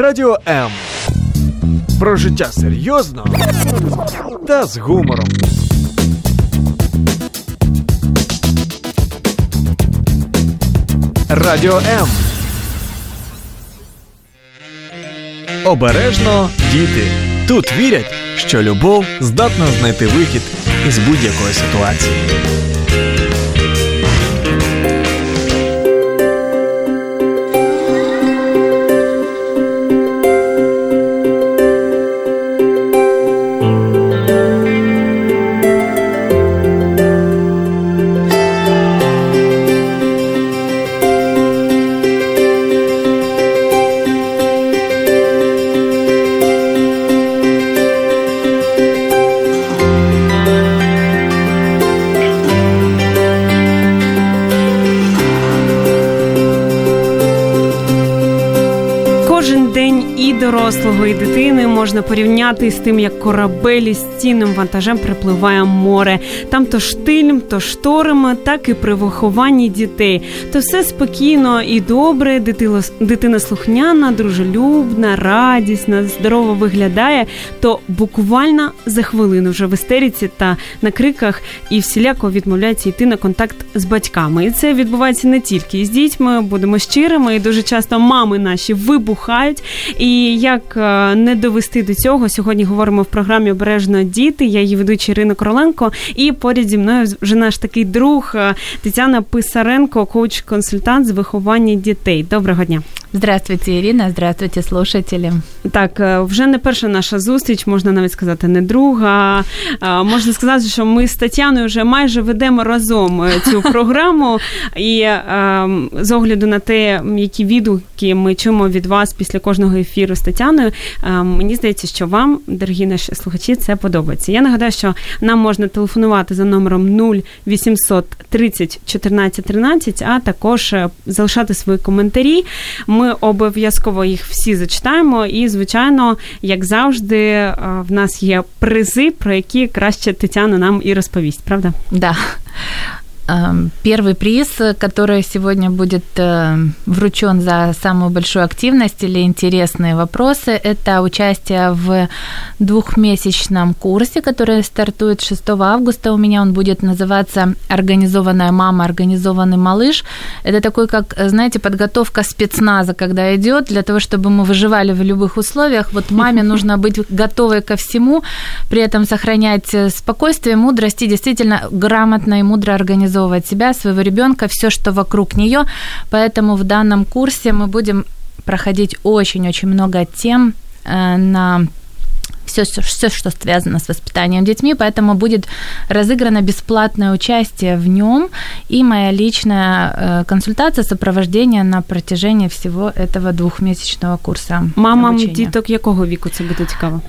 Радіо М. Про життя серйозно та з гумором. Радіо М. Обережно діти. Тут вірять, що любов здатна знайти вихід із будь-якої ситуації. Дорослого і дитини можна порівняти з тим, як корабель із цінним вантажем припливає море. Там то штиль, то шторами, так і при вихованні дітей. То все спокійно і добре. Дитина слухняна, дружелюбна, радісна, здорово виглядає. То буквально за хвилину вже в істериці та на криках і всіляко відмовляється йти на контакт з батьками. І це відбувається не тільки з дітьми, будемо щирими, і дуже часто мами наші вибухають. І як е, не довести до цього, сьогодні говоримо в програмі Обережно діти. Я її ведуча Ірина Короленко, і поряд зі мною вже наш такий друг е, Тетяна Писаренко, коуч-консультант з виховання дітей. Доброго дня. Здравствуйте, Ірина, здравствуйте, слушателі. Так, е, вже не перша наша зустріч, можна навіть сказати, не друга. Можна сказати, що ми з Тетяною вже майже ведемо разом цю програму. І з огляду на те, які відгуки ми чуємо від вас після кожного ефіру з Тетяною. Ем, мені здається, що вам, дорогі наші слухачі, це подобається. Я нагадаю, що нам можна телефонувати за номером 0800 30 14 13, а також е, залишати свої коментарі. Ми обов'язково їх всі зачитаємо. І, звичайно, як завжди, е, в нас є призи, про які краще Тетяна нам і розповість, правда? Да. Эм, первый приз, который сегодня будет э, вручен за самую большую активность или интересные вопросы, это участие в двухмесячном курсе, который стартует 6 августа. У меня он будет называться «Организованная мама, организованный малыш». Это такой, как, знаете, подготовка спецназа, когда идет, для того, чтобы мы выживали в любых условиях. Вот маме нужно быть готовой ко всему, при этом сохранять э, спокойствие, мудрость и действительно грамотно и мудро организовать организовывать себя, своего ребенка, все, что вокруг нее. Поэтому в данном курсе мы будем проходить очень-очень много тем э, на все, все, что связано с воспитанием детьми, поэтому будет разыграно бесплатное участие в нем и моя личная э, консультация, сопровождение на протяжении всего этого двухмесячного курса. Мамам діток якого віку це буде цікаво?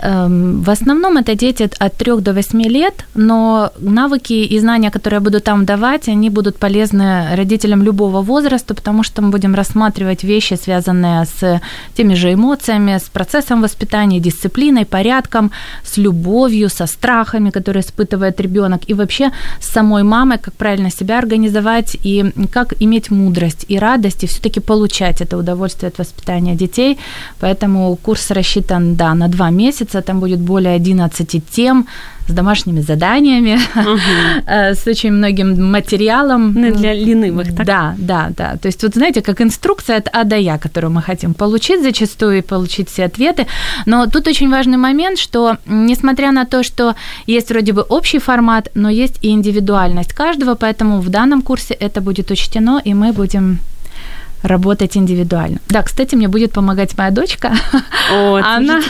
В основном это дети от 3 до 8 лет, но навыки и знания, которые я буду там давать, они будут полезны родителям любого возраста, потому что мы будем рассматривать вещи, связанные с теми же эмоциями, с процессом воспитания, дисциплиной, порядком, порядком, с любовью, со страхами, которые испытывает ребенок, и вообще с самой мамой, как правильно себя организовать и как иметь мудрость и радость, и все-таки получать это удовольствие от воспитания детей. Поэтому курс рассчитан, да, на два месяца, там будет более 11 тем, с домашними заданиями, угу. с очень многим материалом. Не для ленивых, так? Да, да, да. То есть вот знаете, как инструкция от А до Я, которую мы хотим получить зачастую и получить все ответы. Но тут очень важный момент, что несмотря на то, что есть вроде бы общий формат, но есть и индивидуальность каждого, поэтому в данном курсе это будет учтено, и мы будем работать индивидуально. Да, кстати, мне будет помогать моя дочка. О, Она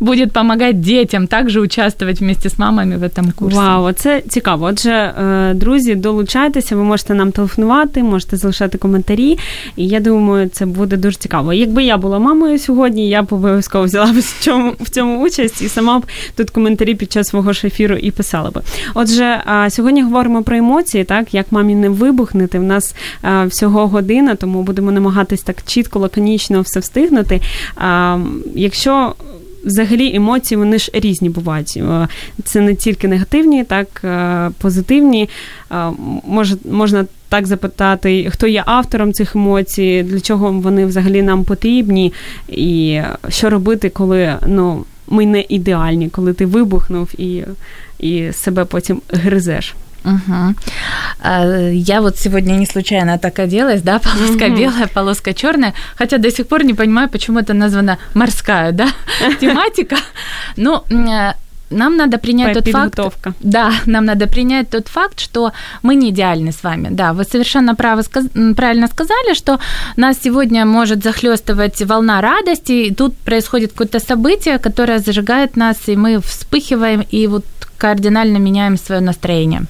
будет помогать детям также участвовать вместе с мамами в этом курсі. Вау, це цікаво. Отже, е, друзі, долучайтеся, ви можете нам телефонувати, можете залишати коментарі. І я думаю, це буде дуже цікаво. Якби я була мамою сьогодні, я б обов'язково взяла б в цьому, в цьому участь і сама б тут коментарі під час свого ж ефіру і писала би. Отже, сьогодні говоримо про емоції, так як мамі не вибухнути. В нас всього година, тому буде будемо намагатись так чітко, лаконічно все встигнути. А, Якщо Взагалі емоції вони ж різні бувають. Це не тільки негативні, так позитивні. Може, можна так запитати, хто є автором цих емоцій, для чого вони взагалі нам потрібні, і що робити, коли ну, ми не ідеальні, коли ти вибухнув і, і себе потім гризеш. Угу. Я вот сегодня не случайно так оделась, да, полоска угу. белая, полоска черная, хотя до сих пор не понимаю, почему это названо морская, да, тематика. Ну, нам надо принять тот факт, да, нам надо принять тот факт, что мы не идеальны с вами. Да, вы совершенно право, правильно сказали, что нас сегодня может захлестывать волна радости, и тут происходит какое-то событие, которое зажигает нас, и мы вспыхиваем, и вот кардинально меняем свое настроение.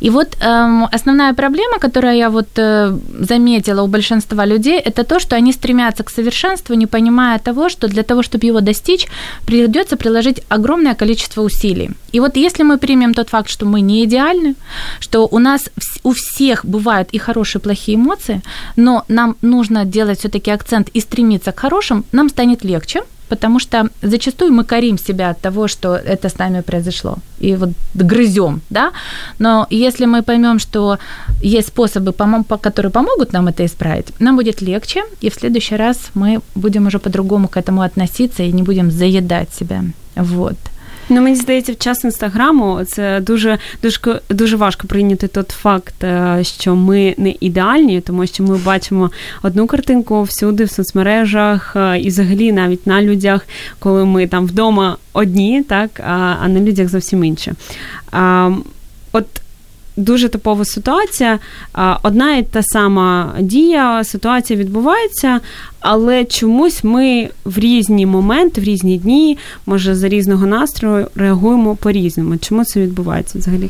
И вот эм, основная проблема, которую я вот э, заметила у большинства людей, это то, что они стремятся к совершенству, не понимая того, что для того, чтобы его достичь, придется приложить огромное количество усилий. И вот если мы примем тот факт, что мы не идеальны, что у нас у всех бывают и хорошие, и плохие эмоции, но нам нужно делать все-таки акцент и стремиться к хорошим, нам станет легче, потому что зачастую мы корим себя от того, что это с нами произошло, и вот грызем, да, но если мы поймем, что есть способы, которые помогут нам это исправить, нам будет легче, и в следующий раз мы будем уже по-другому к этому относиться и не будем заедать себя, вот. Ну, мені здається, в час інстаграму це дуже дуже дуже важко прийняти той факт, е, що ми не ідеальні, тому що ми бачимо одну картинку всюди в соцмережах е, і взагалі навіть на людях, коли ми там вдома одні, так а на людях зовсім інше. От дуже типова ситуація. Одна і та сама дія, ситуація відбувається, але чомусь ми в різні моменти, в різні дні, може за різного настрою реагуємо по-різному. Чому це відбувається взагалі?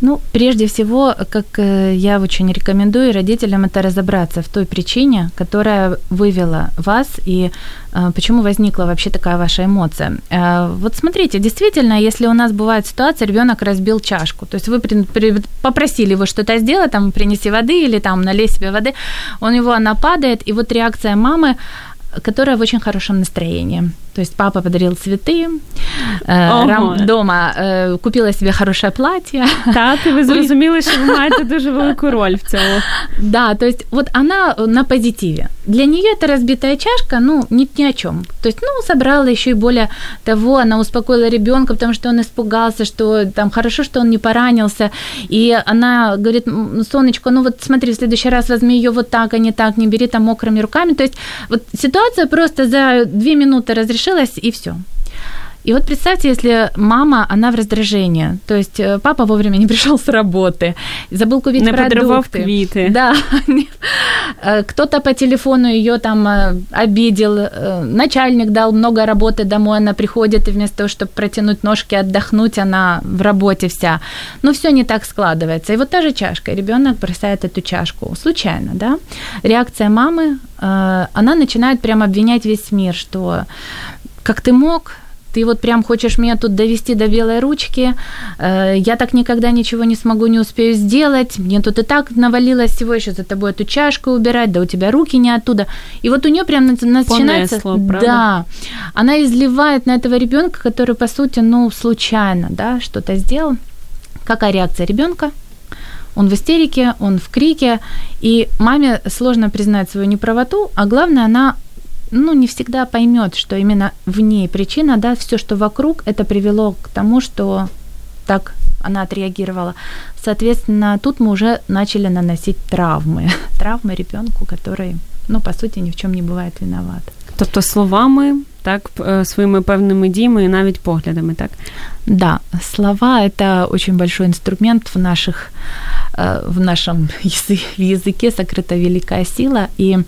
Ну, прежде всего, как э, я очень рекомендую родителям это разобраться в той причине, которая вывела вас и э, почему возникла вообще такая ваша эмоция. Э, вот смотрите, действительно, если у нас бывает ситуация, ребенок разбил чашку, то есть вы при, при, попросили его что-то сделать, там, принеси воды или там налей себе воды, у него она падает, и вот реакция мамы, которая в очень хорошем настроении. То есть папа подарил цветы, э, дома э, купила себе хорошее платье. Так, і ви зрозуміли, що ви маєте дуже велику роль в цьому. Да, то есть вот она на позитиве. Для нее эта разбитая чашка, ну, ни, ни о чем. То есть, ну, собрала еще и более того, она успокоила ребенка, потому что он испугался, что там хорошо, что он не поранился. И она говорит, солнечко, ну вот смотри, в следующий раз возьми ее вот так, а не так, не бери там мокрыми руками. То есть вот ситуация просто за две минуты разрешилась решилась, и все. И вот представьте, если мама, она в раздражении, то есть э, папа вовремя не пришел с работы, забыл купить не продукты. квиты. Да, э, кто-то по телефону ее там э, обидел, начальник дал много работы домой, она приходит, и вместо того, чтобы протянуть ножки, отдохнуть, она в работе вся. Но все не так складывается. И вот та же чашка, ребенок бросает эту чашку случайно, да. Реакция мамы, она начинает прямо обвинять весь мир, что как ты мог, ты вот прям хочешь меня тут довести до белой ручки, э, я так никогда ничего не смогу, не успею сделать, мне тут и так навалилось всего, еще за тобой эту чашку убирать, да у тебя руки не оттуда. И вот у нее прям начинается... Понесло, да, она изливает на этого ребенка, который, по сути, ну, случайно, да, что-то сделал. Какая реакция ребенка? Он в истерике, он в крике, и маме сложно признать свою неправоту, а главное, она ну, не всегда поймет, что именно в ней причина, да, все, что вокруг, это привело к тому, что так она отреагировала. Соответственно, тут мы уже начали наносить травмы. Травмы ребенку, который, ну, по суті, ні в чому не буває виноват. Тобто словами, так, своїми певними діями і навіть поглядами, так? Да, слова – это очень большой инструмент в наших в нашем языке сокрыта великая сила, и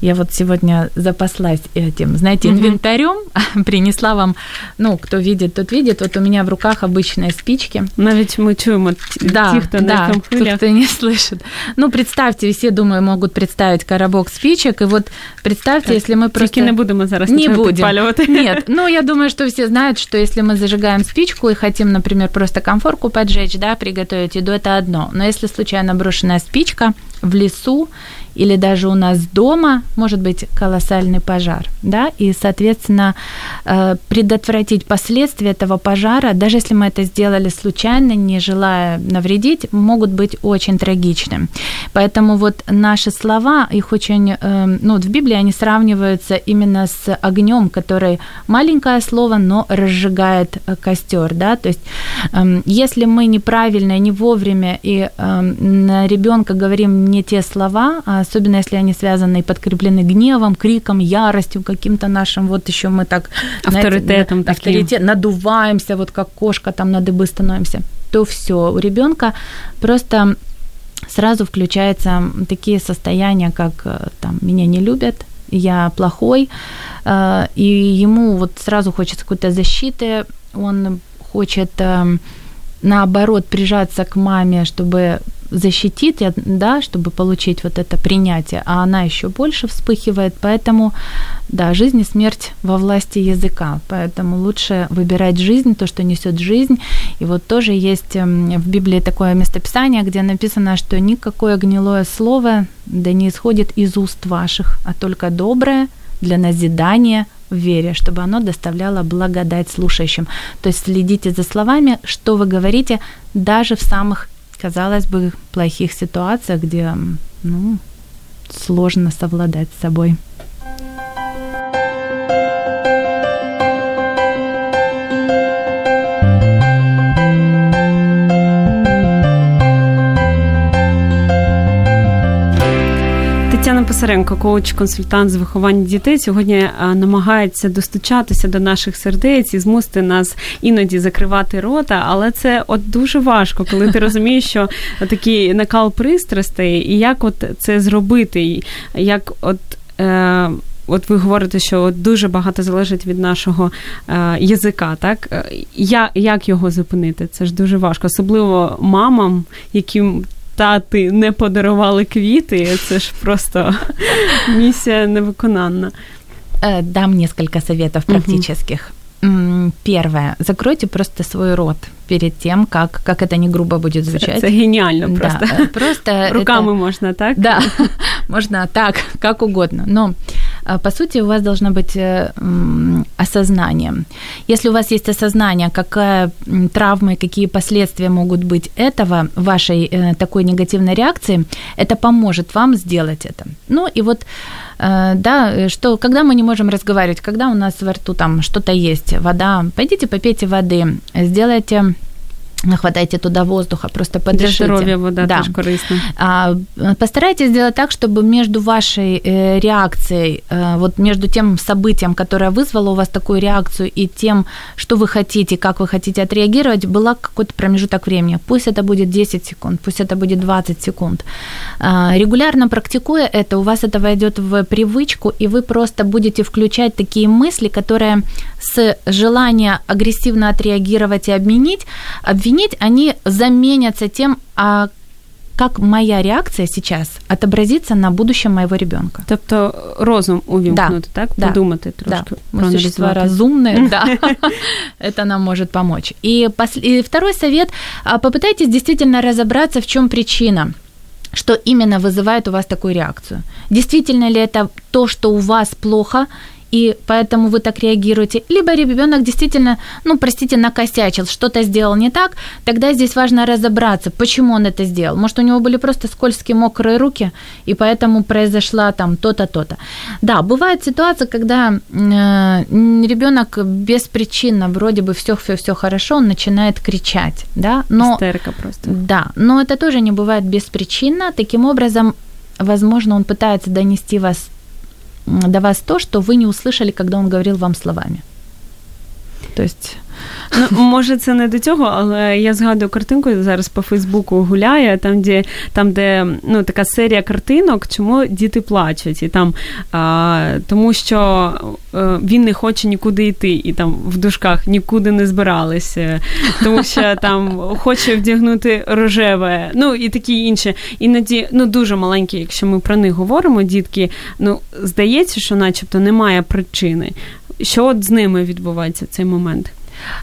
я вот сегодня запаслась этим, знаете, инвентарем, mm-hmm. принесла вам, ну, кто видит, тот видит. Вот у меня в руках обычные спички. Навіть мы чуем да, тех, кто да, на тот, кто не слышит. Ну, представьте, все, думаю, могут представить коробок спичек, и вот представьте, так, если мы просто... Тільки не будем зараз не будем. Нет, ну, я думаю, что все знают, что если мы зажигаем спичку и хотим, например, просто комфорку поджечь, да, приготовить еду, это одно. Но если случайно брошенная спичка в лесу, или даже у нас дома может быть колоссальный пожар, да, и, соответственно, э, предотвратить последствия этого пожара, даже если мы это сделали случайно, не желая навредить, могут быть очень трагичны. Поэтому вот наши слова, их очень, э, ну, в Библии они сравниваются именно с огнем, который маленькое слово, но разжигает э, костер, да, то есть эм, если мы неправильно, не вовремя и эм, на ребенка говорим не те слова, а особенно если они связаны и подкреплены гневом, криком, яростью, каким-то нашим, вот еще мы так... Авторитетом знаете, авторитет, надуваемся, вот как кошка там на дыбы становимся, то все, у ребенка просто сразу включаются такие состояния, как э, там меня не любят, я плохой, э, и ему вот сразу хочется какой-то защиты, он хочет эм, наоборот прижаться к маме, чтобы защитить, да, чтобы получить вот это принятие, а она еще больше вспыхивает, поэтому, да, жизнь и смерть во власти языка, поэтому лучше выбирать жизнь, то, что несет жизнь, и вот тоже есть эм, в Библии такое местописание, где написано, что никакое гнилое слово да не исходит из уст ваших, а только доброе для назидания в вере, чтобы оно доставляло благодать слушающим. То есть следите за словами, что вы говорите, даже в самых казалось бы, плохих ситуациях, где ну, сложно совладать с собой. Тетяна Писаренко, коуч-консультант з виховання дітей, сьогодні е, намагається достучатися до наших сердець і змусити нас іноді закривати рота, але це от дуже важко, коли ти розумієш, що такий накал пристрастей, і як от це зробити, як от. Е- От ви говорите, що от дуже багато залежить від нашого е, язика, так Я, як його зупинити? Це ж дуже важко, особливо мамам, яким тати не подарували квіти, це ж просто миссия невыконанна. Э, дам несколько советов практических. Угу. Первое. Закройте просто свой рот перед тем, как, как это не грубо будет звучать. Это, гениально просто. Да, просто Руками это, можно так? Да, можно так, как угодно. Но по сути, у вас должно быть э, осознание. Если у вас есть осознание, какая травма и какие последствия могут быть этого, вашей э, такой негативной реакции, это поможет вам сделать это. Ну и вот, э, да, что, когда мы не можем разговаривать, когда у нас во рту там что-то есть, вода, пойдите попейте воды, сделайте Хватайте туда воздуха, просто подышите. Для здоровья вода да. тоже корыстна. А, постарайтесь сделать так, чтобы между вашей э, реакцией, э, вот между тем событием, которое вызвало у вас такую реакцию, и тем, что вы хотите, как вы хотите отреагировать, была какой-то промежуток времени. Пусть это будет 10 секунд, пусть это будет 20 секунд. А, регулярно практикуя это, у вас это войдет в привычку, и вы просто будете включать такие мысли, которые с желания агрессивно отреагировать и обменить, обвинить объяснить, они заменятся тем, а как моя реакция сейчас отобразится на будущем моего ребенка. Тобто розум увімкнути, да. так? Подумати да. трошки. Да. Мы существа разумные, да. Это нам может помочь. И, и второй совет. А, попытайтесь действительно разобраться, в чем причина что именно вызывает у вас такую реакцию. Действительно ли это то, что у вас плохо, и поэтому вы так реагируете. Либо ребенок действительно, ну, простите, накосячил, что-то сделал не так, тогда здесь важно разобраться, почему он это сделал. Может, у него были просто скользкие, мокрые руки, и поэтому произошла там то-то, то-то. Да, бывает ситуация, когда э, ребенок беспричинно, вроде бы все, все, все хорошо, он начинает кричать, да, но... Истерика просто. Да, но это тоже не бывает беспричинно. Таким образом, возможно, он пытается донести вас до вас то, что вы не услышали, когда он говорил вам словами. То есть Ну, може, це не до цього, але я згадую картинку зараз по Фейсбуку гуляє, там, де там, де ну, така серія картинок, чому діти плачуть. І там, а, Тому що а, е, він не хоче нікуди йти, і там в дужках нікуди не збиралися, тому що там хоче вдягнути рожеве, ну і такі інші. Іноді ну, дуже маленькі, якщо ми про них говоримо, дітки, ну, здається, що начебто немає причини. Що от з ними відбувається в цей момент?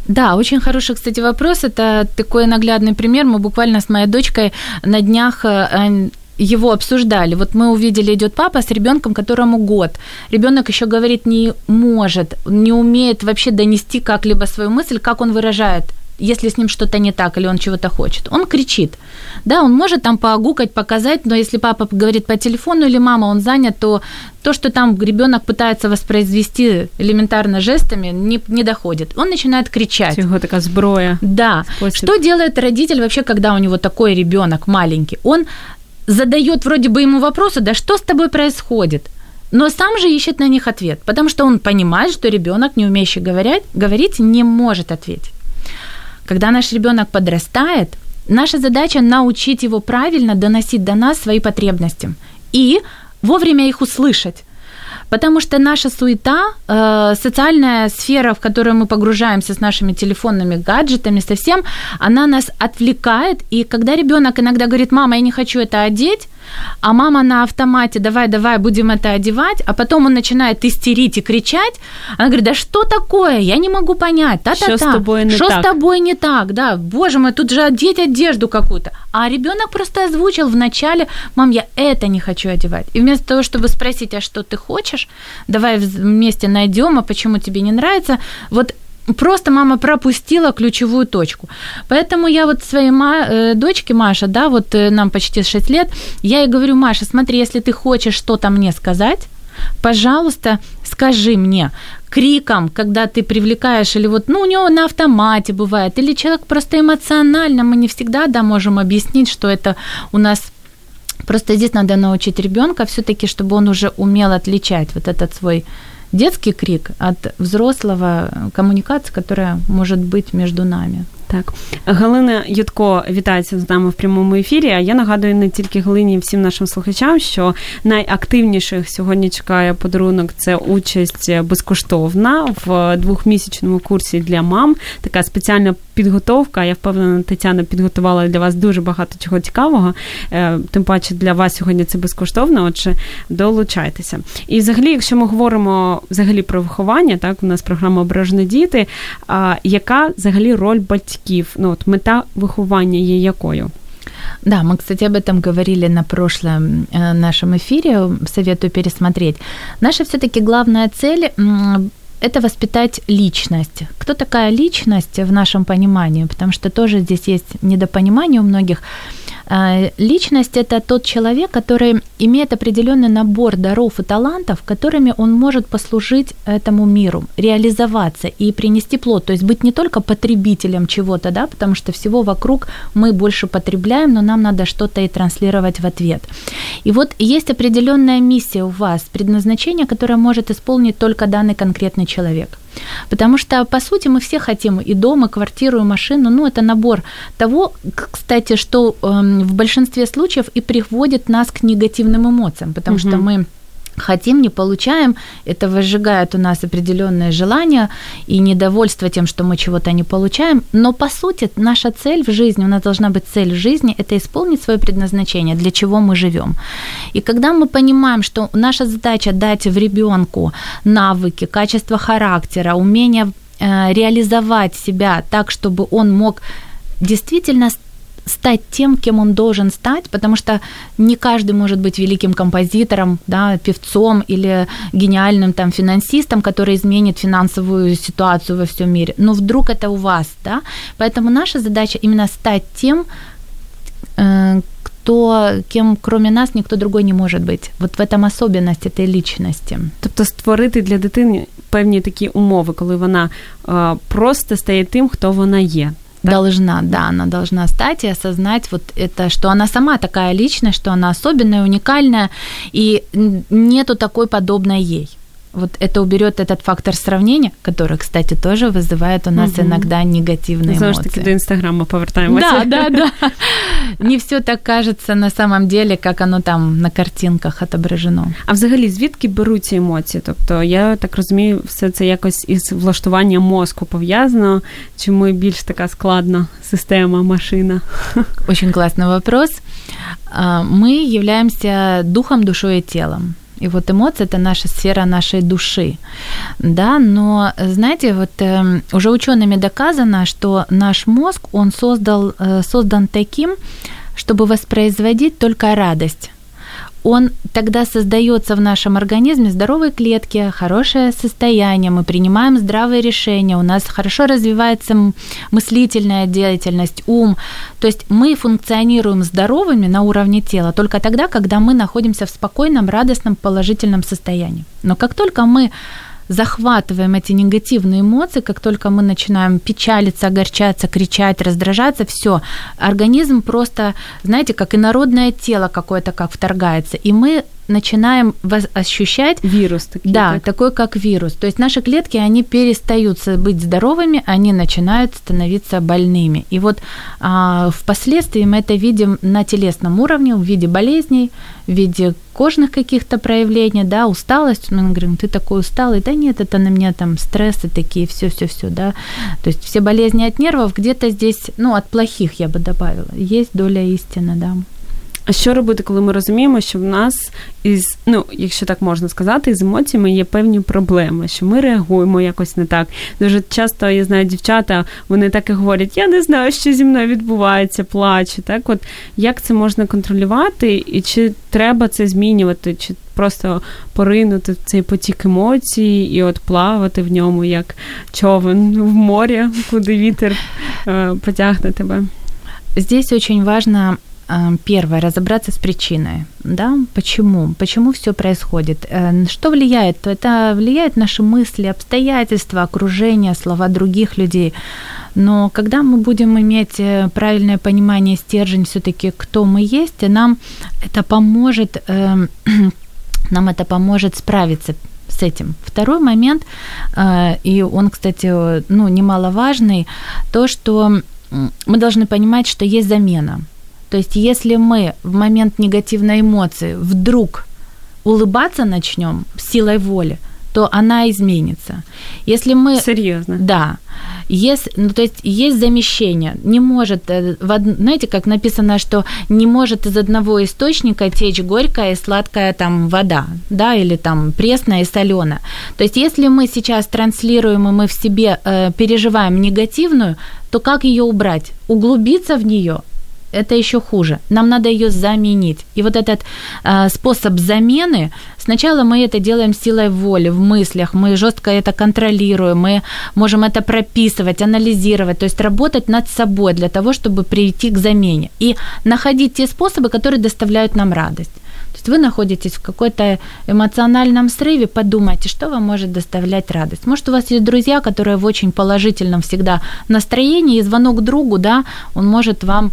Да, очень хороший, кстати, вопрос. Это такой наглядный пример. Мы буквально с моей дочкой на днях э, его обсуждали. Вот мы увидели, идет папа с ребенком, которому год. Ребенок еще говорит, не может, не умеет вообще донести как-либо свою мысль, как он выражает если с ним что-то не так или он чего-то хочет. Он кричит. Да, он может там поогукать, показать, но если папа говорит по телефону или мама, он занят, то то, что там ребенок пытается воспроизвести элементарно жестами, не, не доходит. Он начинает кричать. Его такая сброя. Да. Способ. Что делает родитель вообще, когда у него такой ребенок маленький? Он задает вроде бы ему вопросы, да что с тобой происходит? но сам же ищет на них ответ, потому что он понимает, что ребенок, не умеющий говорить, говорить, не может ответить. Когда наш ребенок подрастает, наша задача научить его правильно доносить до нас свои потребности и вовремя их услышать. Потому что наша суета, э, социальная сфера, в которую мы погружаемся с нашими телефонными гаджетами, совсем, она нас отвлекает. И когда ребенок иногда говорит, мама, я не хочу это одеть, а мама на автомате, давай, давай, будем это одевать, а потом он начинает истерить и кричать, она говорит, да что такое, я не могу понять, та-та-та, что с тобой не что так? с тобой не так, да, боже мой, тут же одеть одежду какую-то, а ребенок просто озвучил вначале, мам, я это не хочу одевать, и вместо того, чтобы спросить, а что ты хочешь, давай вместе найдем, а почему тебе не нравится, вот просто мама пропустила ключевую точку. Поэтому я вот своей ма- э, дочке Маша, да, вот э, нам почти 6 лет, я ей говорю, Маша, смотри, если ты хочешь что-то мне сказать, пожалуйста, скажи мне криком, когда ты привлекаешь, или вот, ну, у него на автомате бывает, или человек просто эмоционально, мы не всегда, да, можем объяснить, что это у нас Просто здесь надо научить ребенка все-таки, чтобы он уже умел отличать вот этот свой детский крик от взрослого коммуникации, которая может быть между нами. Так, Галина Ютко вітається з нами в прямому ефірі. А я нагадую не тільки Галині, всім нашим слухачам, що найактивніших сьогодні чекає подарунок це участь безкоштовна в двохмісячному курсі для мам. Така спеціальна підготовка. Я впевнена, Тетяна підготувала для вас дуже багато чого цікавого. Е, тим паче для вас сьогодні це безкоштовно. Отже, долучайтеся. І взагалі, якщо ми говоримо взагалі про виховання, так у нас програма Ображені діти. А яка взагалі роль батьків? Ну от мета виховання є якою? Да, мы, кстати, об этом говорили на прошлом нашем эфире, советую пересмотреть. Наша все-таки главная цель это воспитать личность. Кто такая личность в нашем понимании? Потому что тоже здесь есть недопонимание у многих. А, личность – это тот человек, который имеет определенный набор даров и талантов, которыми он может послужить этому миру, реализоваться и принести плод. То есть быть не только потребителем чего-то, да, потому что всего вокруг мы больше потребляем, но нам надо что-то и транслировать в ответ. И вот есть определенная миссия у вас, предназначение, которое может исполнить только данный конкретный человек. Потому что, по сути, мы все хотим и дом, и квартиру, и машину. Ну, это набор того, кстати, что э, в большинстве случаев и приводит нас к негативным эмоциям, потому угу. что мы хотим, не получаем, это возжигает у нас определенное желание и недовольство тем, что мы чего-то не получаем. Но по сути наша цель в жизни, у нас должна быть цель в жизни, это исполнить свое предназначение, для чего мы живем. И когда мы понимаем, что наша задача дать в ребенку навыки, качество характера, умение э, реализовать себя так, чтобы он мог действительно стать тем, кем он должен стать, потому что не каждый может быть великим композитором, да, певцом или гениальным там финансистом, который изменит финансовую ситуацию во всем мире. Но вдруг это у вас, да? Поэтому наша задача именно стать тем, э, кто, кем кроме нас ніхто другой не може бути. Вот в этом особенность этой личности. Тобто створити для дитини певні такі умови, коли вона е, просто стає тим, хто вона є. Да? Должна, да, она должна стать и осознать вот это, что она сама такая личность, что она особенная, уникальная, и нету такой подобной ей вот это уберет этот фактор сравнения, который, кстати, тоже вызывает у нас угу. иногда негативные Знову ж таки до Инстаграма повертаємося. Да, да, да. Не все так кажется на самом деле, как оно там на картинках отображено. А взагалі, звідки беруться емоції? Тобто, я так розумію, все це якось із влаштуванням мозку пов'язано, чи ми більш така складна система, машина? Очень классный вопрос. Мы являемся духом, душой и телом. И вот эмоции это наша сфера нашей души. Да, но знаете, вот э, уже учеными доказано, что наш мозг, он создал, э, создан таким, чтобы воспроизводить только радость он тогда создается в нашем организме здоровые клетки, хорошее состояние, мы принимаем здравые решения, у нас хорошо развивается мыслительная деятельность, ум. То есть мы функционируем здоровыми на уровне тела только тогда, когда мы находимся в спокойном, радостном, положительном состоянии. Но как только мы захватываем эти негативные эмоции, как только мы начинаем печалиться, огорчаться, кричать, раздражаться, все, организм просто, знаете, как инородное тело какое-то как вторгается, и мы начинаем ощущать... Вирус. Такие, да, так. такой как вирус. То есть наши клетки, они перестают быть здоровыми, они начинают становиться больными. И вот а, впоследствии мы это видим на телесном уровне, в виде болезней, в виде кожных каких-то проявлений, да, усталость, мы говорим, ты такой усталый, да нет, это на меня там стрессы такие, все-все-все, да, то есть все болезни от нервов где-то здесь, ну, от плохих я бы добавила, есть доля истины, да. А що робити, коли ми розуміємо, що в нас із, ну, якщо так можна сказати, з емоціями є певні проблеми, що ми реагуємо якось не так. Дуже часто я знаю дівчата, вони так і говорять: я не знаю, що зі мною відбувається, плачу. Так, от як це можна контролювати, і чи треба це змінювати, чи просто поринути в цей потік емоцій і от плавати в ньому, як човен в морі, куди вітер е, потягне тебе. Здесь очень важно первое, разобраться с причиной, да, почему, почему все происходит, э, что влияет, это влияет наши мысли, обстоятельства, окружение, слова других людей, но когда мы будем иметь э, правильное понимание, стержень все-таки, кто мы есть, нам это поможет, нам это поможет справиться с этим. Второй момент, и он, кстати, ну, немаловажный, то, что мы должны понимать, что есть замена – то есть если мы в момент негативной эмоции вдруг улыбаться начнем силой воли, то она изменится. Если мы... Серьезно? Да. Есть, ну, то есть есть замещение. Не может, э, знаете, как написано, что не может из одного источника течь горькая и сладкая там вода, да, или там пресная и соленая. То есть если мы сейчас транслируем, и мы в себе э, переживаем негативную, то как ее убрать? Углубиться в нее это еще хуже. Нам надо ее заменить. И вот этот э, способ замены, сначала мы это делаем силой воли, в мыслях, мы жестко это контролируем, мы можем это прописывать, анализировать, то есть работать над собой для того, чтобы прийти к замене и находить те способы, которые доставляют нам радость. То есть вы находитесь в какой-то эмоциональном срыве, подумайте, что вам может доставлять радость. Может, у вас есть друзья, которые в очень положительном всегда настроении, и звонок другу, да, он может вам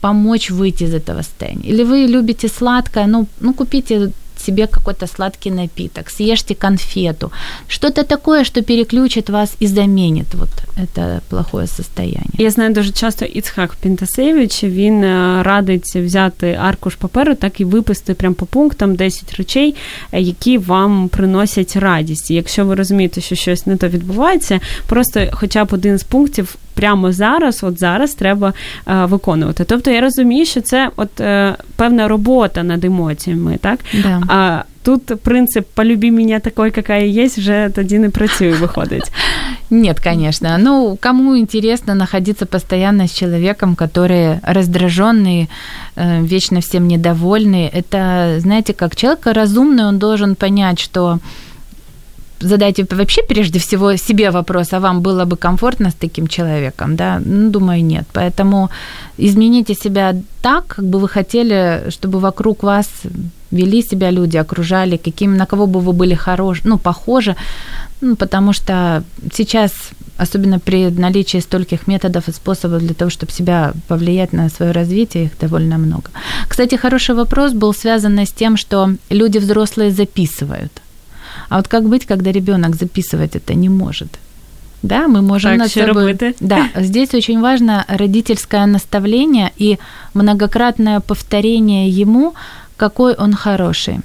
помочь выйти из этого состояния. Или вы любите сладкое, ну, ну купите себе какой-то сладкий напиток, съешьте конфету, что-то такое, что переключит вас и заменит вот это плохое состояние. Я знаю дуже часто Іцхак Пінтасевич, він радить взяти аркуш паперу, так і виписати прямо по пунктам 10 речей, які вам приносять радість. І якщо ви розумієте, що щось не то відбувається, просто хоча б один з пунктів прямо зараз, от зараз треба е, виконувати. Тобто я розумію, що це от е, певна робота над емоціями, так? Да. А тут принцип «полюби меня такой, какая есть» вже тоді не працює, виходить. Нет, конечно. Ну, кому интересно находиться постоянно с человеком, который раздраженный, э, вечно всем недовольный, это, знаете, как человек разумный, он должен понять, что задайте вообще прежде всего себе вопрос, а вам было бы комфортно с таким человеком, да? Ну, думаю, нет. Поэтому измените себя так, как бы вы хотели, чтобы вокруг вас вели себя люди, окружали, каким, на кого бы вы были хороши, ну, похожи, ну, потому что сейчас, особенно при наличии стольких методов и способов для того, чтобы себя повлиять на свое развитие, их довольно много. Кстати, хороший вопрос был связан с тем, что люди взрослые записывают – а вот как быть, когда ребенок записывать это не может? Да, мы можем так, над собой... Робити. Да, здесь очень важно родительское наставление и многократное повторение ему, какой он хороший.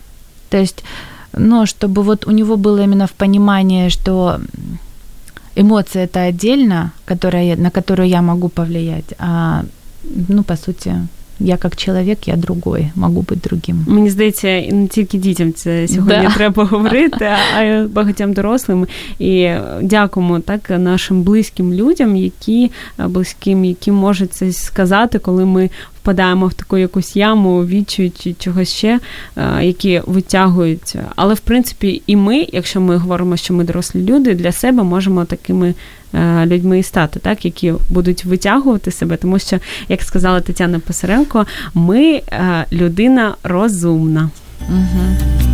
То есть, ну, чтобы вот у него было именно в понимании, что эмоции это отдельно, которая, на которую я могу повлиять, а, ну, по сути, я як чоловік, я другой, можу бути другим. Мені здається, не тільки дітям це сьогодні да. треба говорити, а й багатьом дорослим. І дякуємо так нашим близьким людям, які близьким, які можуть це сказати, коли ми впадаємо в таку якусь яму, відчуй чи чогось ще, які витягують. Але в принципі, і ми, якщо ми говоримо, що ми дорослі люди, для себе можемо такими. Людьми і стати, так, які будуть витягувати себе, тому що, як сказала Тетяна Писаренко, ми людина розумна. Угу.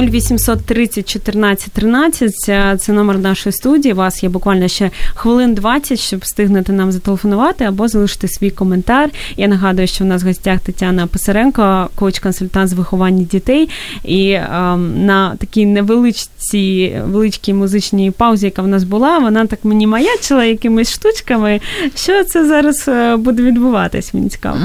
0800 30 14 13 це номер нашої студії. У вас є буквально ще хвилин 20, щоб встигнути нам зателефонувати або залишити свій коментар. Я нагадую, що у нас в гостях Тетяна Писаренко, коуч-консультант з виховання дітей. І ем, на такій невеличкій величкій музичній паузі, яка в нас була, вона так мені маячила якимись штучками. Що це зараз е, буде відбуватись? Мені цікаво.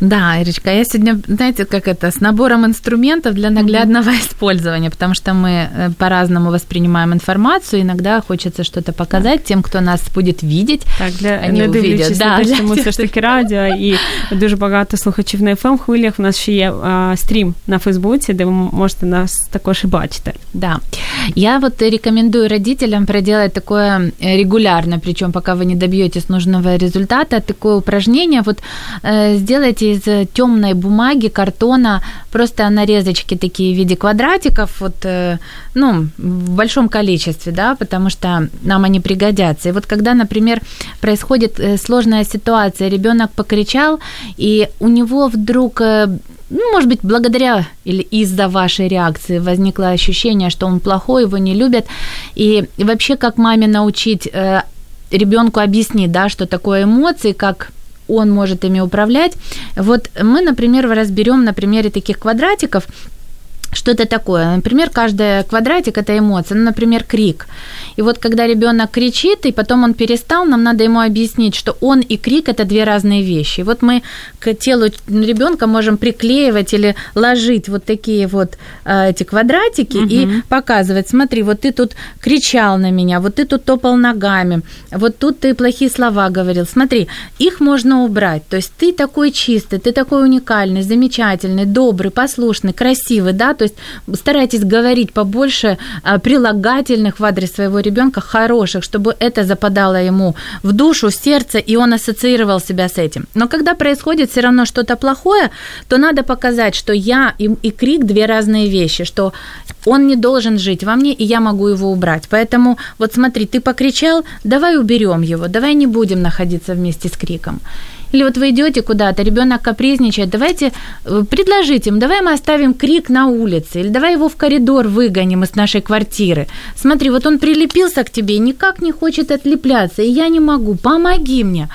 Да, Ирочка, я сегодня, знаете, как это, с набором инструментов для наглядного использования, потому что мы э, по-разному воспринимаем информацию, иногда хочется что-то показать тем, кто нас будет видеть. Так, для Они не увидят. Да, те, що ми все ж таки радіо, і дуже багато слухачів на fm хвилях. У нас ще є а, стрім на Фейсбуці, де ви можете нас також і бачити. Да. Я вот рекомендую родителям проделать такое э, регулярно, причем пока вы не добьетесь нужного результата, такое упражнение. Вот э, сделайте из темной бумаги, картона, просто нарезочки такие в виде квадратиков, вот, э, ну, в большом количестве, да, потому что нам они пригодятся. И вот когда, например, происходит э, сложная ситуация, ребенок покричал, и у него вдруг э, ну, может быть, благодаря или из-за вашей реакции возникло ощущение, что он плохой, его не любят. И, вообще, как маме научить ребенку объяснить, да, что такое эмоции, как он может ими управлять. Вот мы, например, разберем на примере таких квадратиков, что это такое? Например, каждый квадратик – это эмоция. Ну, например, крик. И вот когда ребенок кричит, и потом он перестал, нам надо ему объяснить, что он и крик – это две разные вещи. Вот мы к телу ребенка можем приклеивать или ложить вот такие вот э, эти квадратики угу. и показывать, смотри, вот ты тут кричал на меня, вот ты тут топал ногами, вот тут ты плохие слова говорил. Смотри, их можно убрать. То есть ты такой чистый, ты такой уникальный, замечательный, добрый, послушный, красивый, да, то есть старайтесь говорить побольше а, прилагательных в адрес своего ребенка, хороших, чтобы это западало ему в душу, в сердце, и он ассоциировал себя с этим. Но когда происходит все равно что-то плохое, то надо показать, что я и, и крик две разные вещи, что он не должен жить во мне, и я могу его убрать. Поэтому вот смотри, ты покричал, давай уберем его, давай не будем находиться вместе с криком. Или вот вы идете куда-то, ребенок капризничает, давайте э, предложите им, давай мы оставим крик на улице, или давай его в коридор выгоним из нашей квартиры. Смотри, вот он прилепился к тебе никак не хочет отлепляться, и я не могу, помоги мне.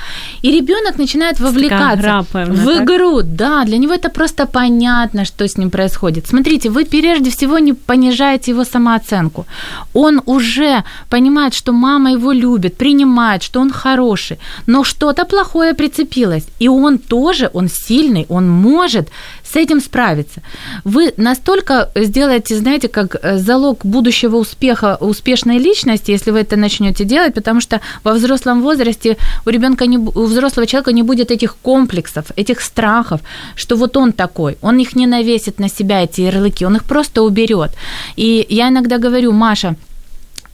И ребенок начинает вовлекаться игра, в игру. Так? Да, для него это просто понятно, что с ним происходит. Смотрите, вы прежде всего не понижаете его самооценку. Он уже понимает, что мама его любит, принимает, что он хороший, но что-то плохое прицепилось получилось. И он тоже, он сильный, он может с этим справиться. Вы настолько сделаете, знаете, как э, залог будущего успеха, успешной личности, если вы это начнете делать, потому что во взрослом возрасте у ребенка, не, у взрослого человека не будет этих комплексов, этих страхов, что вот он такой, он их не навесит на себя, эти ярлыки, он их просто уберет. И я иногда говорю, Маша,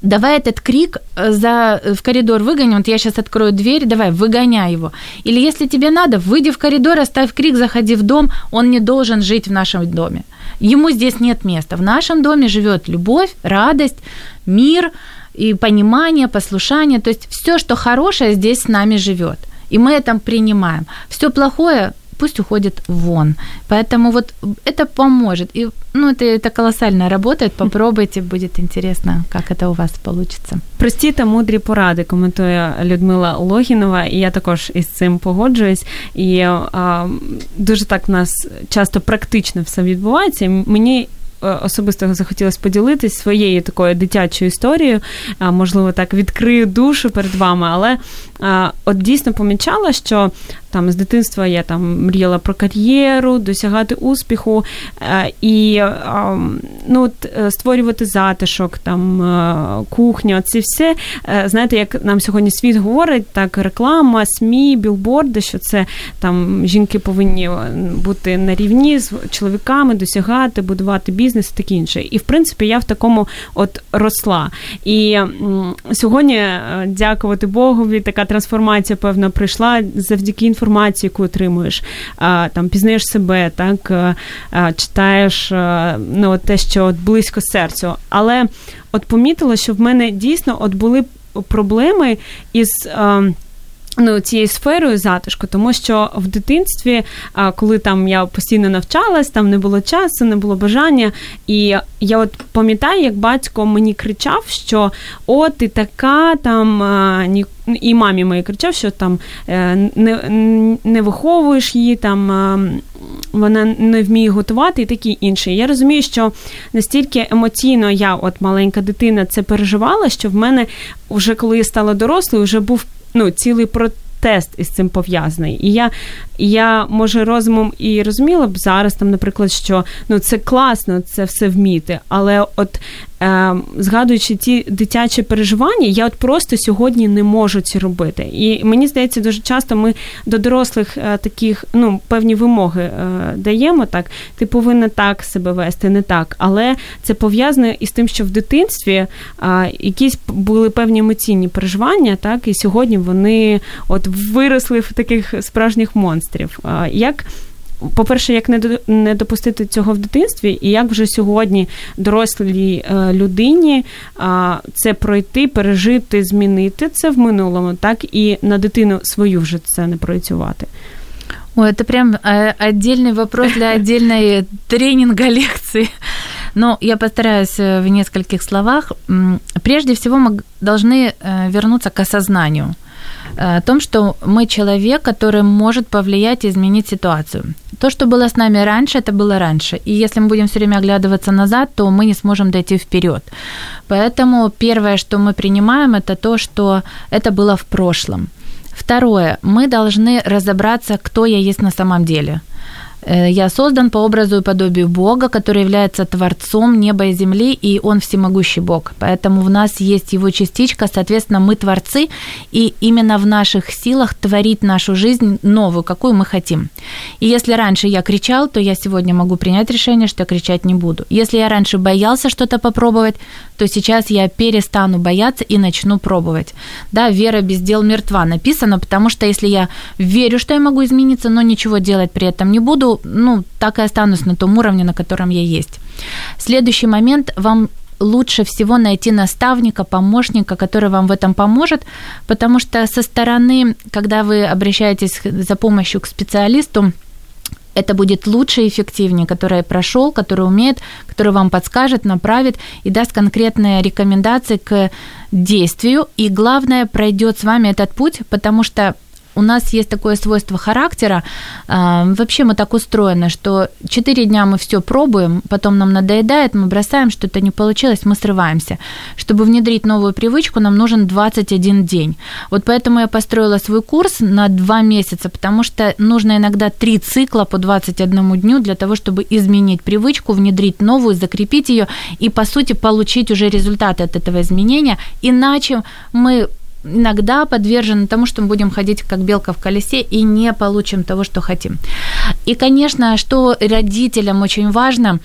давай этот крик э, за, э, в коридор выгоним, вот я сейчас открою дверь, давай, выгоняй его. Или если тебе надо, выйди в коридор, оставь крик, заходи в дом, он не должен жить в нашем доме. Ему здесь нет места. В нашем доме живет любовь, радость, мир и понимание, послушание. То есть все, что хорошее, здесь с нами живет. И мы это принимаем. Все плохое пусть уходит вон. Поэтому вот это поможет. И ну, это, это колоссально работает. Попробуйте, будет интересно, как это у вас получится. Прості та мудрі поради коментує Людмила Логінова, і я також із цим погоджуюсь. І а, дуже так в нас часто практично все відбувається. Мені особисто захотілося поділитись своєю такою дитячою історією. Можливо, так відкрию душу перед вами, але от дійсно помічала, що там з дитинства я там мріяла про кар'єру, досягати успіху е, і ну, от, е, створювати затишок, там е, кухня, це все. Знаєте, як нам сьогодні світ говорить, так реклама, СМІ, білборди, що це там жінки повинні бути на рівні з чоловіками, досягати, будувати бізнес і таке інше. І в принципі я в такому от росла. І сьогодні, дякувати Богові, така трансформація, певна, прийшла завдяки інформації, яку отримуєш. Там пізнаєш себе, так читаєш ну, те, що от близько серцю. Але от помітила, що в мене дійсно от були проблеми із ну, цією сферою затишку, тому що в дитинстві, коли там я постійно навчалась, там не було часу, не було бажання. І я от пам'ятаю, як батько мені кричав, що о, ти така там і мамі моїй кричав, що там е, не не виховуєш її, там вона не вміє готувати і такі інші. Я розумію, що настільки емоційно я, от маленька дитина, це переживала, що в мене вже коли я стала дорослою, вже був ну, цілий протест із цим пов'язаний. І я, я, може, розумом і розуміла б зараз, там, наприклад, що ну, це класно це все вміти, але от згадуючи ті дитячі переживання, я от просто сьогодні не можу ці робити. І мені здається, дуже часто ми до дорослих е, таких ну, певні вимоги е, даємо так. Ти повинна так себе вести, не так. Але це пов'язано із тим, що в дитинстві е, якісь були певні емоційні переживання, так, і сьогодні вони от виросли в таких справжніх монстрів. Як по-перше, як не допустити цього в дитинстві, і як вже сьогодні дорослій е, людині це пройти, пережити, змінити це в минулому, так і на дитину свою вже це не проєцювати. Ой, это прям э, отдельный вопрос для отдельной тренинга лекции. Но я постараюсь э, в нескольких словах. Прежде всего мы должны э, вернуться к осознанию – Э, о том, что мы человек, который может повлиять и изменить ситуацию. То, что было с нами раньше, это было раньше. И если мы будем все время оглядываться назад, то мы не сможем дойти вперед. Поэтому первое, что мы принимаем, это то, что это было в прошлом. Второе, мы должны разобраться, кто я есть на самом деле – я создан по образу и подобию Бога, который является Творцом неба и земли, и Он всемогущий Бог. Поэтому в нас есть Его частичка, соответственно, мы Творцы, и именно в наших силах творить нашу жизнь новую, какую мы хотим. И если раньше я кричал, то я сегодня могу принять решение, что я кричать не буду. Если я раньше боялся что-то попробовать, то сейчас я перестану бояться и начну пробовать. Да, вера без дел мертва написано, потому что если я верю, что я могу измениться, но ничего делать при этом не буду, ну, так и останусь на том уровне, на котором я есть. Следующий момент, вам лучше всего найти наставника, помощника, который вам в этом поможет, потому что со стороны, когда вы обращаетесь за помощью к специалисту, это будет лучше и эффективнее, который прошел, который умеет, который вам подскажет, направит и даст конкретные рекомендации к действию. И главное, пройдет с вами этот путь, потому что у нас есть такое свойство характера. А, вообще мы так устроены, что 4 дня мы все пробуем, потом нам надоедает, мы бросаем, что-то не получилось, мы срываемся. Чтобы внедрить новую привычку, нам нужен 21 день. Вот поэтому я построила свой курс на 2 месяца, потому что нужно иногда 3 цикла по 21 дню для того, чтобы изменить привычку, внедрить новую, закрепить ее и, по сути, получить уже результаты от этого изменения. Иначе мы иногда подвержены тому, что мы будем ходить как белка в колесе и не получим того, что хотим. И, конечно, что родителям очень важно,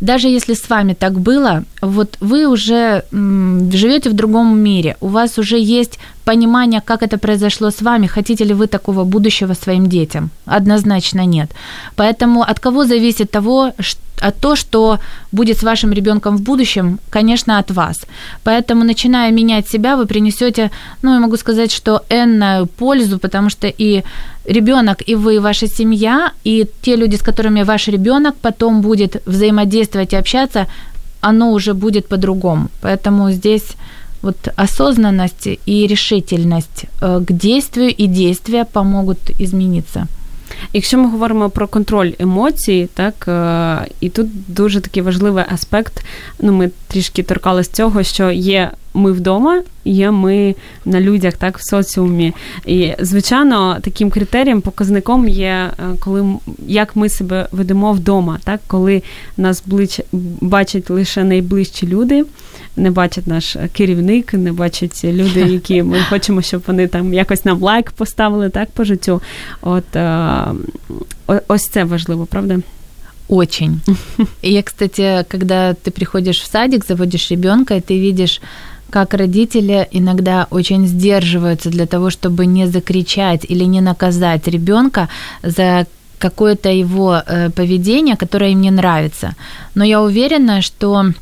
даже если с вами так было, вот вы уже живете в другом мире, у вас уже есть понимание, как это произошло с вами, хотите ли вы такого будущего своим детям? Однозначно нет. Поэтому от кого зависит того, что а то, что будет с вашим ребенком в будущем, конечно, от вас. Поэтому, начиная менять себя, вы принесете, ну, я могу сказать, что энную пользу, потому что и ребенок, и вы, и ваша семья, и те люди, с которыми ваш ребенок потом будет взаимодействовать и общаться, оно уже будет по-другому. Поэтому здесь вот осознанность и решительность э, к действию и действия помогут измениться. Якщо ми говоримо про контроль емоцій, так і тут дуже такий важливий аспект. Ну, ми трішки торкали з цього, що є ми вдома, є ми на людях, так, в соціумі. І, звичайно, таким критерієм, показником є, е, коли як ми себе ведемо вдома, так, коли нас ближ, бачать лише найближчі люди, не бачить наш керівник, не бачать люди, які ми хочемо, щоб вони там якось нам лайк поставили так по життю. От ось це важливо, правда? Очень. И я, кстати, когда ты приходишь в садик, заводишь ребенка, и ты видишь как родители иногда очень сдерживаются для того, чтобы не закричать или не наказать ребенка за какое-то его э, поведение, которое им не нравится. Но я уверена, что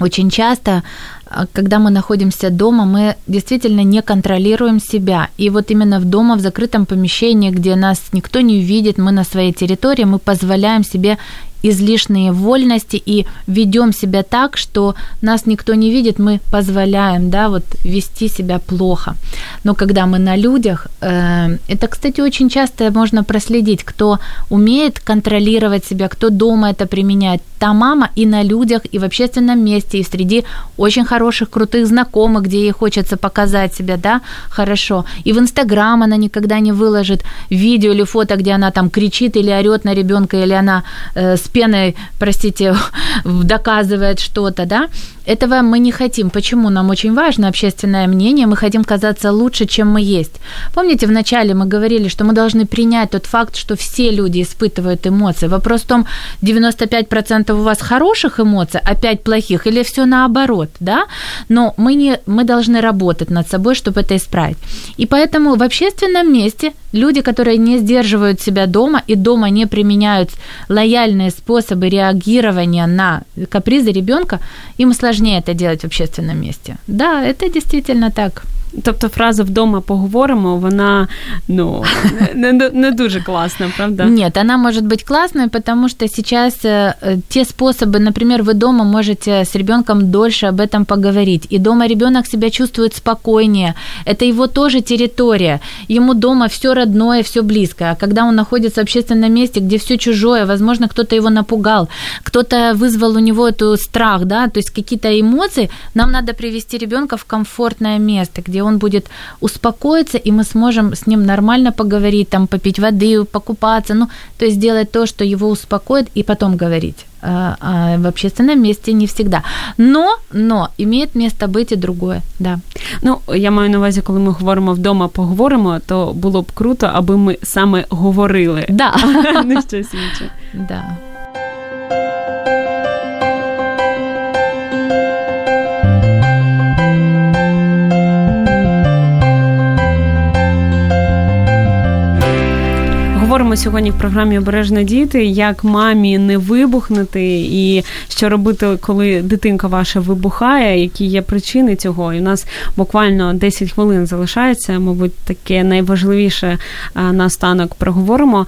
очень часто, а, когда мы находимся дома, мы действительно не контролируем себя. И вот именно в дома, в закрытом помещении, где нас никто не увидит, мы на своей территории, мы позволяем себе излишние вольности и ведем себя так, что нас никто не видит, мы позволяем, да, вот вести себя плохо. Но когда мы на людях, э, это, кстати, очень часто можно проследить, кто умеет контролировать себя, кто дома это применяет. Та мама и на людях, и в общественном месте, и среди очень хороших, крутых знакомых, где ей хочется показать себя, да, хорошо. И в Инстаграм она никогда не выложит видео или фото, где она там кричит или орет на ребенка, или она э, с пеной, простите, доказывает что-то, да, этого мы не хотим. Почему? Нам очень важно общественное мнение, мы хотим казаться лучше, чем мы есть. Помните, вначале мы говорили, что мы должны принять тот факт, что все люди испытывают эмоции. Вопрос в том, 95% у вас хороших эмоций, а 5 плохих, или все наоборот, да? Но мы, не, мы должны работать над собой, чтобы это исправить. И поэтому в общественном месте люди, которые не сдерживают себя дома и дома не применяют лояльные способы реагирования на капризы ребенка, им сложнее это делать в общественном месте. Да, это действительно так. Тобто фраза вдома поговоримо, вона ну не, не дуже класна, правда? Нет, она может быть классной, потому что сейчас э, те способы, например, вы дома можете с ребенком дольше об этом поговорить, и дома ребенок себя чувствует спокойнее. Это его тоже территория. Ему дома все родное, все близкое. А когда он находится в общественном месте, где все чужое, возможно, кто-то его напугал, кто-то вызвал у него эту страх, да, то есть какие-то эмоции, нам надо привести ребенка в комфортное место, где он будет успокоиться, и мы сможем с ним нормально поговорить, там, попить воды, покупаться, ну, то есть сделать то, что его успокоит, и потом говорить. А, а в общественном месте не всегда. Но, но имеет место быть и другое, да. Ну, я маю на увазі, коли ми говоримо вдома, поговоримо, то було б круто, аби ми саме говорили. Да. Не щось інше. Да. Говоримо сьогодні в програмі Обережно діти, як мамі не вибухнути, і що робити, коли дитинка ваша вибухає, які є причини цього. І у нас буквально 10 хвилин залишається, мабуть, таке найважливіше на станок проговоримо.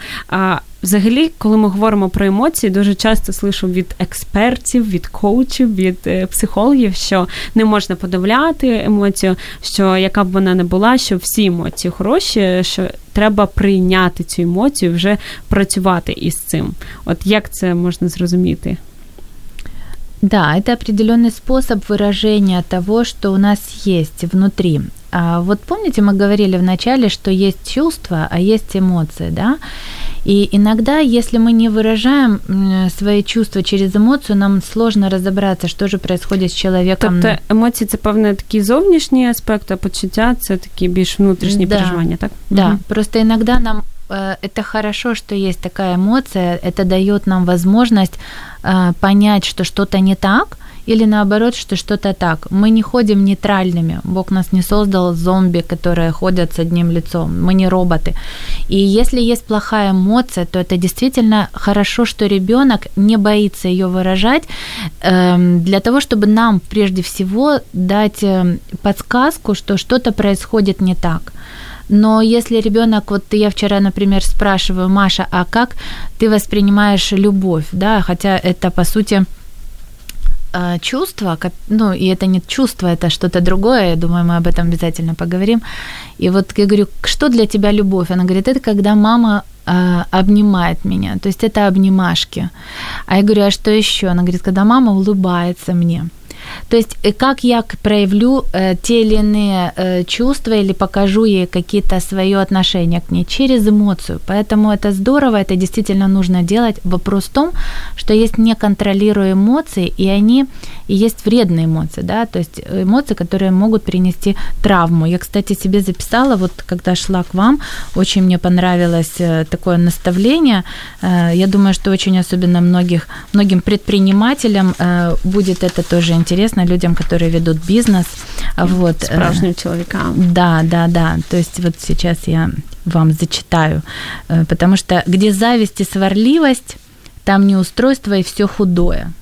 Взагалі, коли ми говоримо про емоції, дуже часто слышу від експертів, від коучів, від е, психологів, що не можна подавляти емоцію, що яка б вона не була, що всі емоції хороші, що треба прийняти цю емоцію, вже працювати із цим. От як це можна зрозуміти? Да, это определенный способ выражения того, что у нас есть внутри. А вот помните, мы говорили вначале, что есть чувства, а есть эмоции, да? И иногда, если мы не выражаем свои чувства через эмоцию, нам сложно разобраться, что же происходит с человеком. Тобто емоції це певне такий зовнішній аспект, а почуття це такі більш внутрішні да. переживання, так? Да, угу. просто иногда нам э, это хорошо, что есть такая эмоция, это дает нам возможность э, понять, что что-то не так, или наоборот, что что-то так. Мы не ходим нейтральными. Бог нас не создал зомби, которые ходят с одним лицом. Мы не роботы. И если есть плохая эмоция, то это действительно хорошо, что ребенок не боится ее выражать эм, для того, чтобы нам прежде всего дать эм, подсказку, что что-то происходит не так. Но если ребенок, вот я вчера, например, спрашиваю, Маша, а как ты воспринимаешь любовь, да, хотя это по сути чувство, ну, и это не чувство, это что-то другое, я думаю, мы об этом обязательно поговорим. И вот я говорю, что для тебя любовь? Она говорит, это когда мама э, обнимает меня, то есть это обнимашки. А я говорю, а что еще? Она говорит, когда мама улыбается мне. То есть э, как я проявлю э, те или иные э, чувства или покажу ей какие-то свои отношения к ней через эмоцию. Поэтому это здорово, это действительно нужно делать. Вопрос в том, что есть неконтролируемые эмоции, и они и есть вредные эмоции, да, то есть эмоции, которые могут принести травму. Я, кстати, себе записала, вот когда шла к вам, очень мне понравилось такое наставление. Я думаю, что очень особенно многих, многим предпринимателям будет это тоже интересно, людям, которые ведут бизнес. Вот. Справжним человекам. Да, да, да. То есть вот сейчас я вам зачитаю, э, потому что где зависть и сварливость, там неустройство и все худое.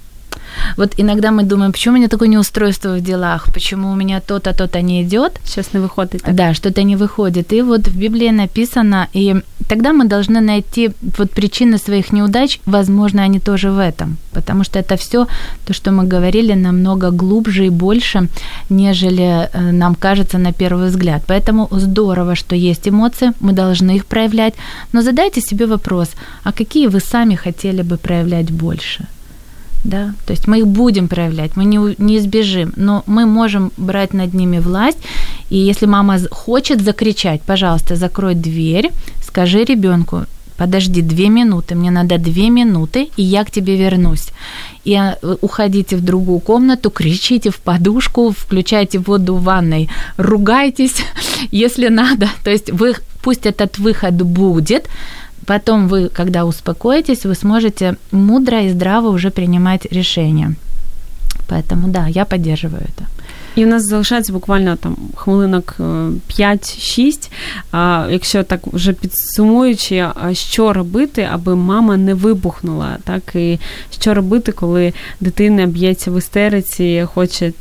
Вот иногда мы думаем, почему у меня такое неустройство в делах, почему у меня то-то, то-то не идет. Сейчас не выходит. Так. Да, что-то не выходит. И вот в Библии написано, и тогда мы должны найти вот причины своих неудач, возможно, они тоже в этом, потому что это все то, что мы говорили, намного глубже и больше, нежели э, нам кажется на первый взгляд. Поэтому здорово, что есть эмоции, мы должны их проявлять, но задайте себе вопрос, а какие вы сами хотели бы проявлять больше? Да, то есть мы их будем проявлять, мы не, не избежим, но мы можем брать над ними власть, и если мама хочет закричать, пожалуйста, закрой дверь, скажи ребенку, подожди две минуты, мне надо две минуты, и я к тебе вернусь. И а, уходите в другую комнату, кричите в подушку, включайте воду в ванной, ругайтесь, если надо. То есть вы, пусть этот выход будет, Потом вы, когда успокоитесь, вы сможете мудро и здраво уже принимать решения. Поэтому да, я поддерживаю это. І в нас залишається буквально там хвилинок 5-6. А Якщо так вже підсумуючи, що робити, аби мама не вибухнула, так і що робити, коли дитина б'ється в істериці, хоче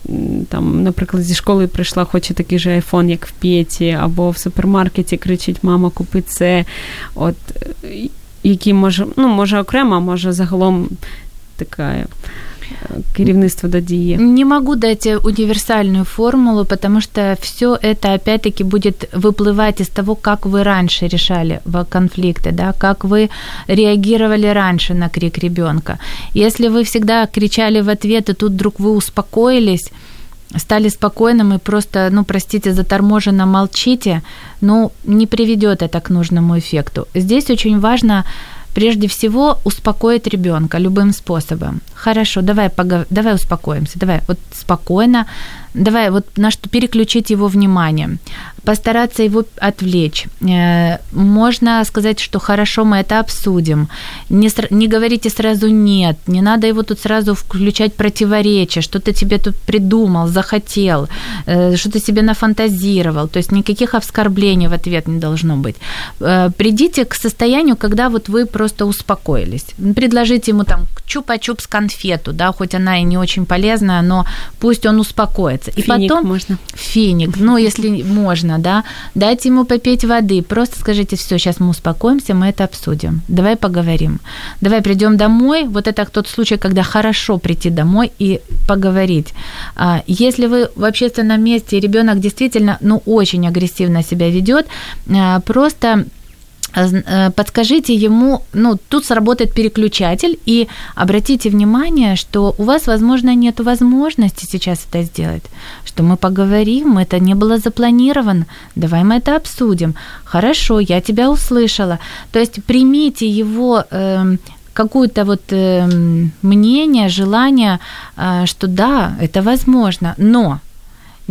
там, наприклад, зі школи прийшла, хоче такий же айфон, як в п'єті, або в супермаркеті кричить Мама, купи це. От які може, ну може окремо, може загалом така керівництво до дії? Не могу дать универсальную формулу, потому что все это опять-таки будет выплывать из того, как вы раньше решали конфликты, да, как вы реагировали раньше на крик ребенка. Если вы всегда кричали в ответ, и тут вдруг вы успокоились, стали спокойным и просто, ну, простите, заторможенно молчите, ну, не приведет это к нужному эффекту. Здесь очень важно прежде всего успокоить ребенка любым способом. Хорошо, давай, погов... давай успокоимся, давай вот спокойно, давай вот на что переключить его внимание, постараться его отвлечь. Э, можно сказать, что хорошо, мы это обсудим. Не, не говорите сразу нет, не надо его тут сразу включать противоречие, что ты тебе тут придумал, захотел, э, что ты себе нафантазировал. То есть никаких оскорблений в ответ не должно быть. Э, придите к состоянию, когда вот вы просто успокоились. Предложите ему там чупа-чупс конфету, да, хоть она и не очень полезная, но пусть он успокоится. И финик потом можно. Финик, ну, если можно, да, дайте ему попить воды, просто скажите, все, сейчас мы успокоимся, мы это обсудим. Давай поговорим. Давай придем домой. Вот это тот случай, когда хорошо прийти домой и поговорить. А, если вы в общественном месте, и ребенок действительно, ну, очень агрессивно себя ведет, а, просто подскажите ему, ну, тут сработает переключатель, и обратите внимание, что у вас, возможно, нет возможности сейчас это сделать, что мы поговорим, это не было запланировано, давай мы это обсудим. Хорошо, я тебя услышала. То есть примите его э, какое-то вот э, мнение, желание, э, что да, это возможно, но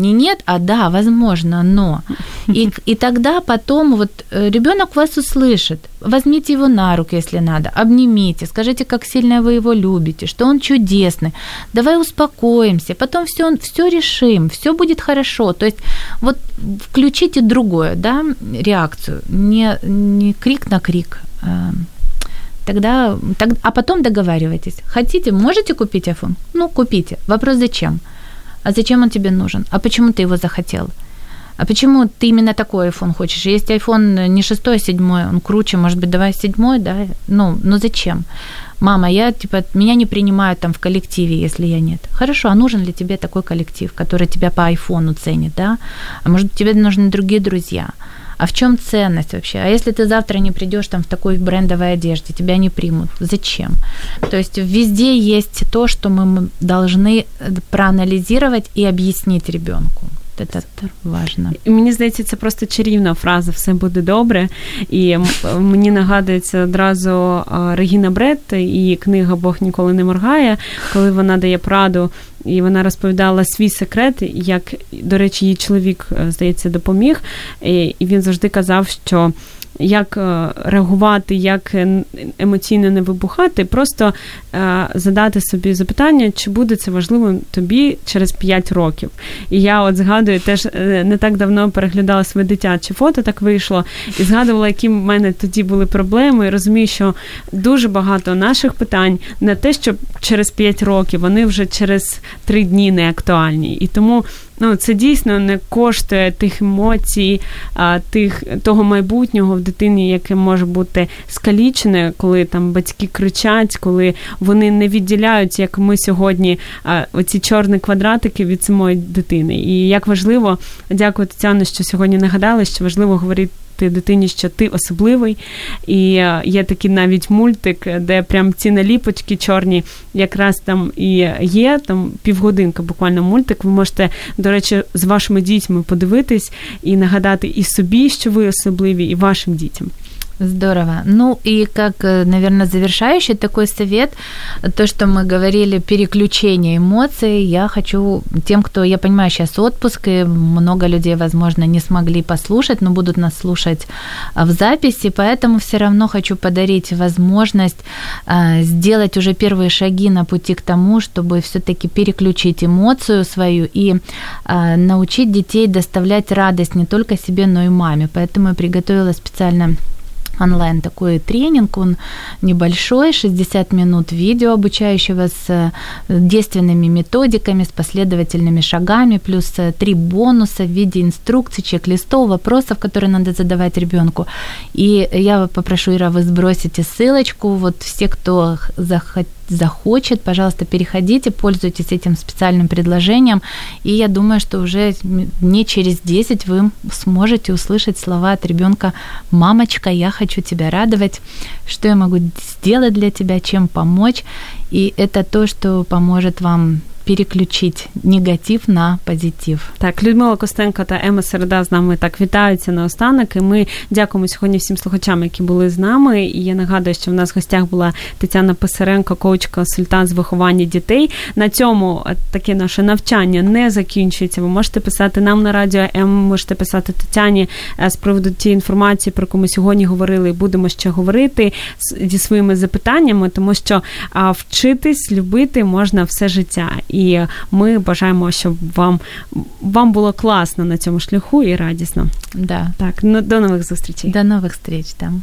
не нет, а да, возможно, но. И, и тогда потом вот э, ребенок вас услышит. Возьмите его на руки, если надо, обнимите, скажите, как сильно вы его любите, что он чудесный. Давай успокоимся, потом все, все решим, все будет хорошо. То есть вот включите другое, да, реакцию, не, не крик на крик, а тогда, так, а потом договаривайтесь. Хотите, можете купить iPhone? Ну, купите. Вопрос зачем? А зачем он тебе нужен? А почему ты его захотел? А почему ты именно такой iPhone хочешь? Есть iPhone не шестой, а седьмой, он круче, может быть, давай седьмой, да? Ну, ну зачем? Мама, я, типа, меня не принимают там в коллективе, если я нет. Хорошо, а нужен ли тебе такой коллектив, который тебя по айфону ценит, да? А может, тебе нужны другие друзья? А в чем ценность вообще? А если ты завтра не придешь там в такой брендовой одежде, тебя не примут. Зачем? То есть везде есть то, что мы должны проанализировать и объяснить ребенку це. Мені здається, це просто чарівна фраза Все буде добре. І мені нагадується одразу Регіна Брет і книга Бог ніколи не моргає, коли вона дає праду. І вона розповідала свій секрет, як, до речі, її чоловік, е, здається, допоміг. І він завжди казав, що як е, реагувати, як емоційно не вибухати, просто е, задати собі запитання, чи буде це важливим тобі через 5 років. І я от згадую, теж е, не так давно переглядала своє дитяче фото, так вийшло, і згадувала, які в мене тоді були проблеми. І розумію, що дуже багато наших питань не те, що через 5 років, вони вже через 3 дні не актуальні. І тому ну це дійсно не коштує тих емоцій, а, тих того майбутнього в дитині, яке може бути скалічене, коли там батьки кричать, коли вони не відділяють, як ми сьогодні, а, оці чорні квадратики від самої дитини. І як важливо, дякую Тетяно, що сьогодні нагадали, що важливо говорити ти дитині, що ти особливий. І е, є такий навіть мультик, де прям ці наліпочки чорні якраз там і є. Там півгодинка, буквально мультик. Ви можете, до речі, з вашими дітьми подивитись і нагадати і собі, що ви особливі, і вашим дітям. Здорово. Ну и как, э, наверное, завершающий такой совет, то, что мы говорили, переключение эмоций, я хочу тем, кто, я понимаю, сейчас отпуск, и много людей, возможно, не смогли послушать, но будут нас слушать а, в записи, поэтому все равно хочу подарить возможность а, сделать уже первые шаги на пути к тому, чтобы все-таки переключить эмоцию свою и а, научить детей доставлять радость не только себе, но и маме. Поэтому я приготовила специально онлайн такой тренинг, он небольшой, 60 минут видео, обучающего с э, действенными методиками, с последовательными шагами, плюс э, три бонуса в виде инструкций, чек-листов, вопросов, которые надо задавать ребенку. И я попрошу, Ира, вы сбросите ссылочку, вот все, кто захотел захочет, пожалуйста, переходите, пользуйтесь этим специальным предложением. И я думаю, что уже не через 10 вы сможете услышать слова от ребенка «Мамочка, я хочу тебя радовать, что я могу сделать для тебя, чем помочь». И это то, что поможет вам переключити негатив на позитив. Так, Людмила Костенко та Ема Середа з нами так вітаються на останок. І ми дякуємо сьогодні всім слухачам, які були з нами. І я нагадую, що в нас в гостях була Тетяна Писаренко, коучка-консультант з виховання дітей. На цьому е, таке наше навчання не закінчується. Ви можете писати нам на радіо М, можете писати Тетяні е, з приводу тієї інформації, про яку ми сьогодні говорили, і будемо ще говорити зі своїми запитаннями, тому що вчитись любити можна все життя. І ми бажаємо, щоб вам вам було класно на цьому шляху і радісно. Да. Так, ну до нових зустрічей. До нових зустріч там.